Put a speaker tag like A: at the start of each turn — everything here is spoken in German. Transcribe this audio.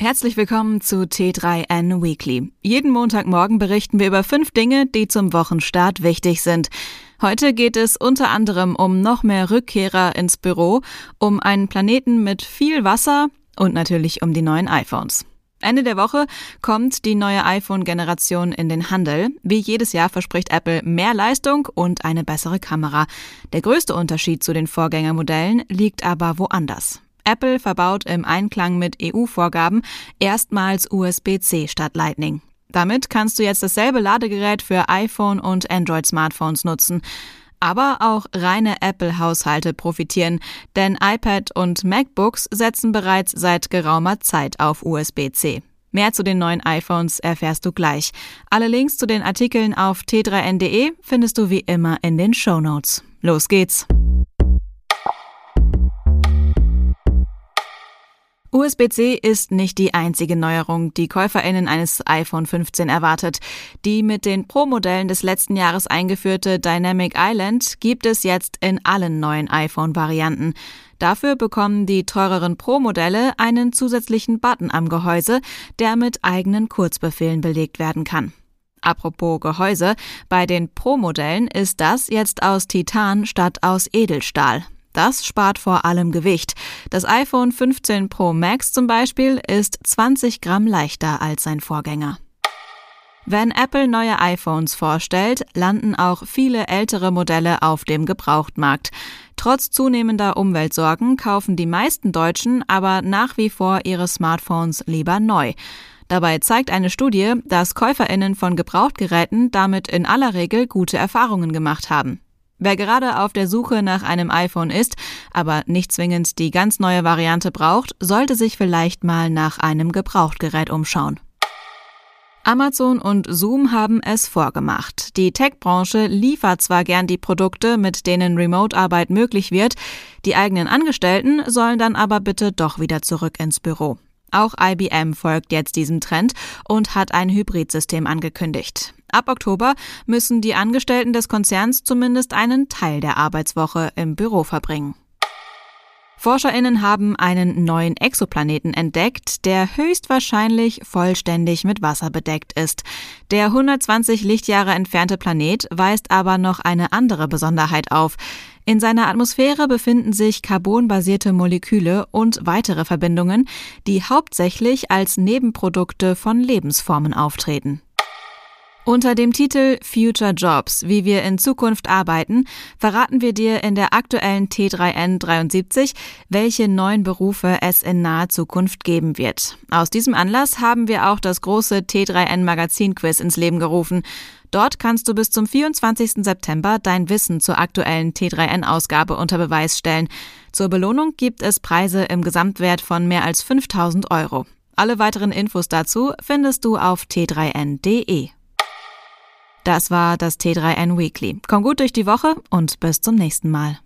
A: Herzlich willkommen zu T3N Weekly. Jeden Montagmorgen berichten wir über fünf Dinge, die zum Wochenstart wichtig sind. Heute geht es unter anderem um noch mehr Rückkehrer ins Büro, um einen Planeten mit viel Wasser und natürlich um die neuen iPhones. Ende der Woche kommt die neue iPhone-Generation in den Handel. Wie jedes Jahr verspricht Apple mehr Leistung und eine bessere Kamera. Der größte Unterschied zu den Vorgängermodellen liegt aber woanders. Apple verbaut im Einklang mit EU-Vorgaben erstmals USB-C statt Lightning. Damit kannst du jetzt dasselbe Ladegerät für iPhone und Android-Smartphones nutzen. Aber auch reine Apple-Haushalte profitieren, denn iPad und MacBooks setzen bereits seit geraumer Zeit auf USB-C. Mehr zu den neuen iPhones erfährst du gleich. Alle Links zu den Artikeln auf t3n.de findest du wie immer in den Show Notes. Los geht's! USB-C ist nicht die einzige Neuerung, die KäuferInnen eines iPhone 15 erwartet. Die mit den Pro-Modellen des letzten Jahres eingeführte Dynamic Island gibt es jetzt in allen neuen iPhone-Varianten. Dafür bekommen die teureren Pro-Modelle einen zusätzlichen Button am Gehäuse, der mit eigenen Kurzbefehlen belegt werden kann. Apropos Gehäuse, bei den Pro-Modellen ist das jetzt aus Titan statt aus Edelstahl. Das spart vor allem Gewicht. Das iPhone 15 Pro Max zum Beispiel ist 20 Gramm leichter als sein Vorgänger. Wenn Apple neue iPhones vorstellt, landen auch viele ältere Modelle auf dem Gebrauchtmarkt. Trotz zunehmender Umweltsorgen kaufen die meisten Deutschen aber nach wie vor ihre Smartphones lieber neu. Dabei zeigt eine Studie, dass Käuferinnen von Gebrauchtgeräten damit in aller Regel gute Erfahrungen gemacht haben. Wer gerade auf der Suche nach einem iPhone ist, aber nicht zwingend die ganz neue Variante braucht, sollte sich vielleicht mal nach einem Gebrauchtgerät umschauen. Amazon und Zoom haben es vorgemacht. Die Tech-Branche liefert zwar gern die Produkte, mit denen Remote-Arbeit möglich wird, die eigenen Angestellten sollen dann aber bitte doch wieder zurück ins Büro. Auch IBM folgt jetzt diesem Trend und hat ein Hybridsystem angekündigt. Ab Oktober müssen die Angestellten des Konzerns zumindest einen Teil der Arbeitswoche im Büro verbringen. Forscherinnen haben einen neuen Exoplaneten entdeckt, der höchstwahrscheinlich vollständig mit Wasser bedeckt ist. Der 120 Lichtjahre entfernte Planet weist aber noch eine andere Besonderheit auf. In seiner Atmosphäre befinden sich carbonbasierte Moleküle und weitere Verbindungen, die hauptsächlich als Nebenprodukte von Lebensformen auftreten. Unter dem Titel Future Jobs, wie wir in Zukunft arbeiten, verraten wir dir in der aktuellen T3N 73, welche neuen Berufe es in naher Zukunft geben wird. Aus diesem Anlass haben wir auch das große T3N Magazin Quiz ins Leben gerufen. Dort kannst du bis zum 24. September dein Wissen zur aktuellen T3N-Ausgabe unter Beweis stellen. Zur Belohnung gibt es Preise im Gesamtwert von mehr als 5000 Euro. Alle weiteren Infos dazu findest du auf t3n.de. Das war das T3N Weekly. Komm gut durch die Woche und bis zum nächsten Mal.